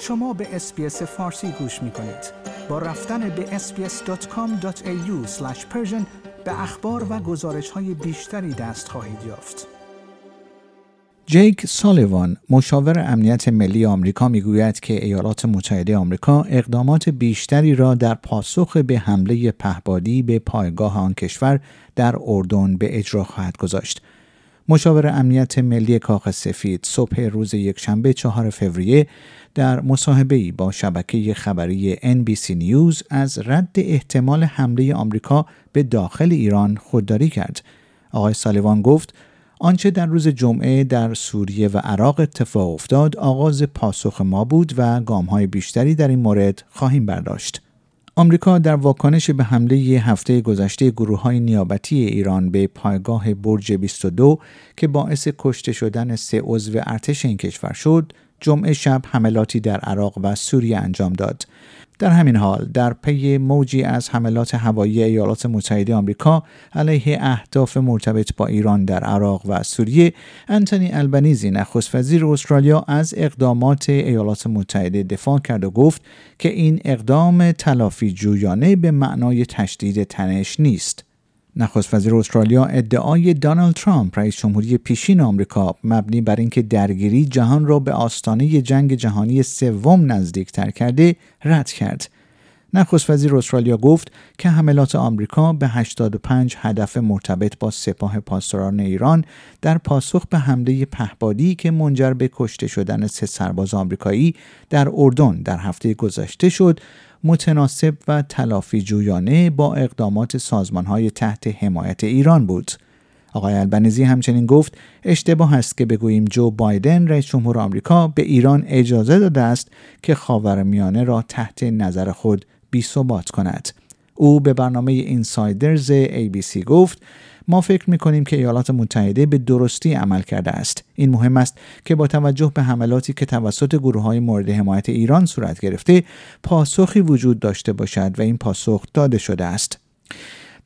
شما به SBS فارسی گوش می کنید. با رفتن به sbs.com.au به اخبار و گزارش های بیشتری دست خواهید یافت. جیک سالیوان مشاور امنیت ملی آمریکا می‌گوید که ایالات متحده آمریکا اقدامات بیشتری را در پاسخ به حمله پهپادی به پایگاه آن کشور در اردن به اجرا خواهد گذاشت. مشاور امنیت ملی کاخ سفید صبح روز یکشنبه چهار فوریه در مصاحبه‌ای با شبکه خبری NBC نیوز از رد احتمال حمله آمریکا به داخل ایران خودداری کرد. آقای سالیوان گفت آنچه در روز جمعه در سوریه و عراق اتفاق افتاد آغاز پاسخ ما بود و گامهای بیشتری در این مورد خواهیم برداشت. آمریکا در واکنش به حمله هفته گذشته گروه های نیابتی ایران به پایگاه برج 22 که باعث کشته شدن سه عضو ارتش این کشور شد، جمعه شب حملاتی در عراق و سوریه انجام داد. در همین حال در پی موجی از حملات هوایی ایالات متحده آمریکا علیه اهداف مرتبط با ایران در عراق و سوریه انتونی البنیزی نخست وزیر استرالیا از اقدامات ایالات متحده دفاع کرد و گفت که این اقدام تلافی جویانه به معنای تشدید تنش نیست نخست وزیر استرالیا ادعای دانالد ترامپ رئیس جمهوری پیشین آمریکا مبنی بر اینکه درگیری جهان را به آستانه جنگ جهانی سوم نزدیکتر کرده رد کرد. نخست وزیر استرالیا گفت که حملات آمریکا به 85 هدف مرتبط با سپاه پاسداران ایران در پاسخ به حمله پهبادی که منجر به کشته شدن سه سرباز آمریکایی در اردن در هفته گذشته شد متناسب و تلافی جویانه با اقدامات سازمانهای تحت حمایت ایران بود. آقای البنزی همچنین گفت اشتباه است که بگوییم جو بایدن رئیس جمهور آمریکا به ایران اجازه داده است که خاورمیانه را تحت نظر خود بی ثبات کند. او به برنامه اینسایدرز ABC گفت ما فکر می کنیم که ایالات متحده به درستی عمل کرده است این مهم است که با توجه به حملاتی که توسط گروه های مورد حمایت ایران صورت گرفته پاسخی وجود داشته باشد و این پاسخ داده شده است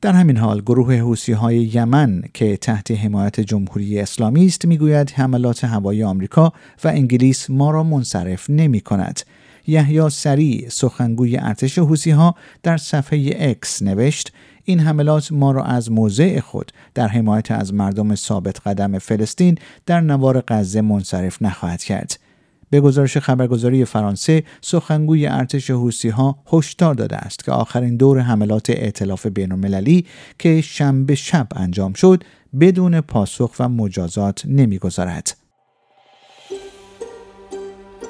در همین حال گروه حوسی های یمن که تحت حمایت جمهوری اسلامی است می‌گوید حملات هوایی آمریکا و انگلیس ما را منصرف نمی کند. یحیی سریع سخنگوی ارتش حوسی ها در صفحه اکس نوشت این حملات ما را از موضع خود در حمایت از مردم ثابت قدم فلسطین در نوار غزه منصرف نخواهد کرد. به گزارش خبرگزاری فرانسه سخنگوی ارتش حوسی ها هشدار داده است که آخرین دور حملات ائتلاف بین المللی که شنبه شب انجام شد بدون پاسخ و مجازات نمی‌گذارد.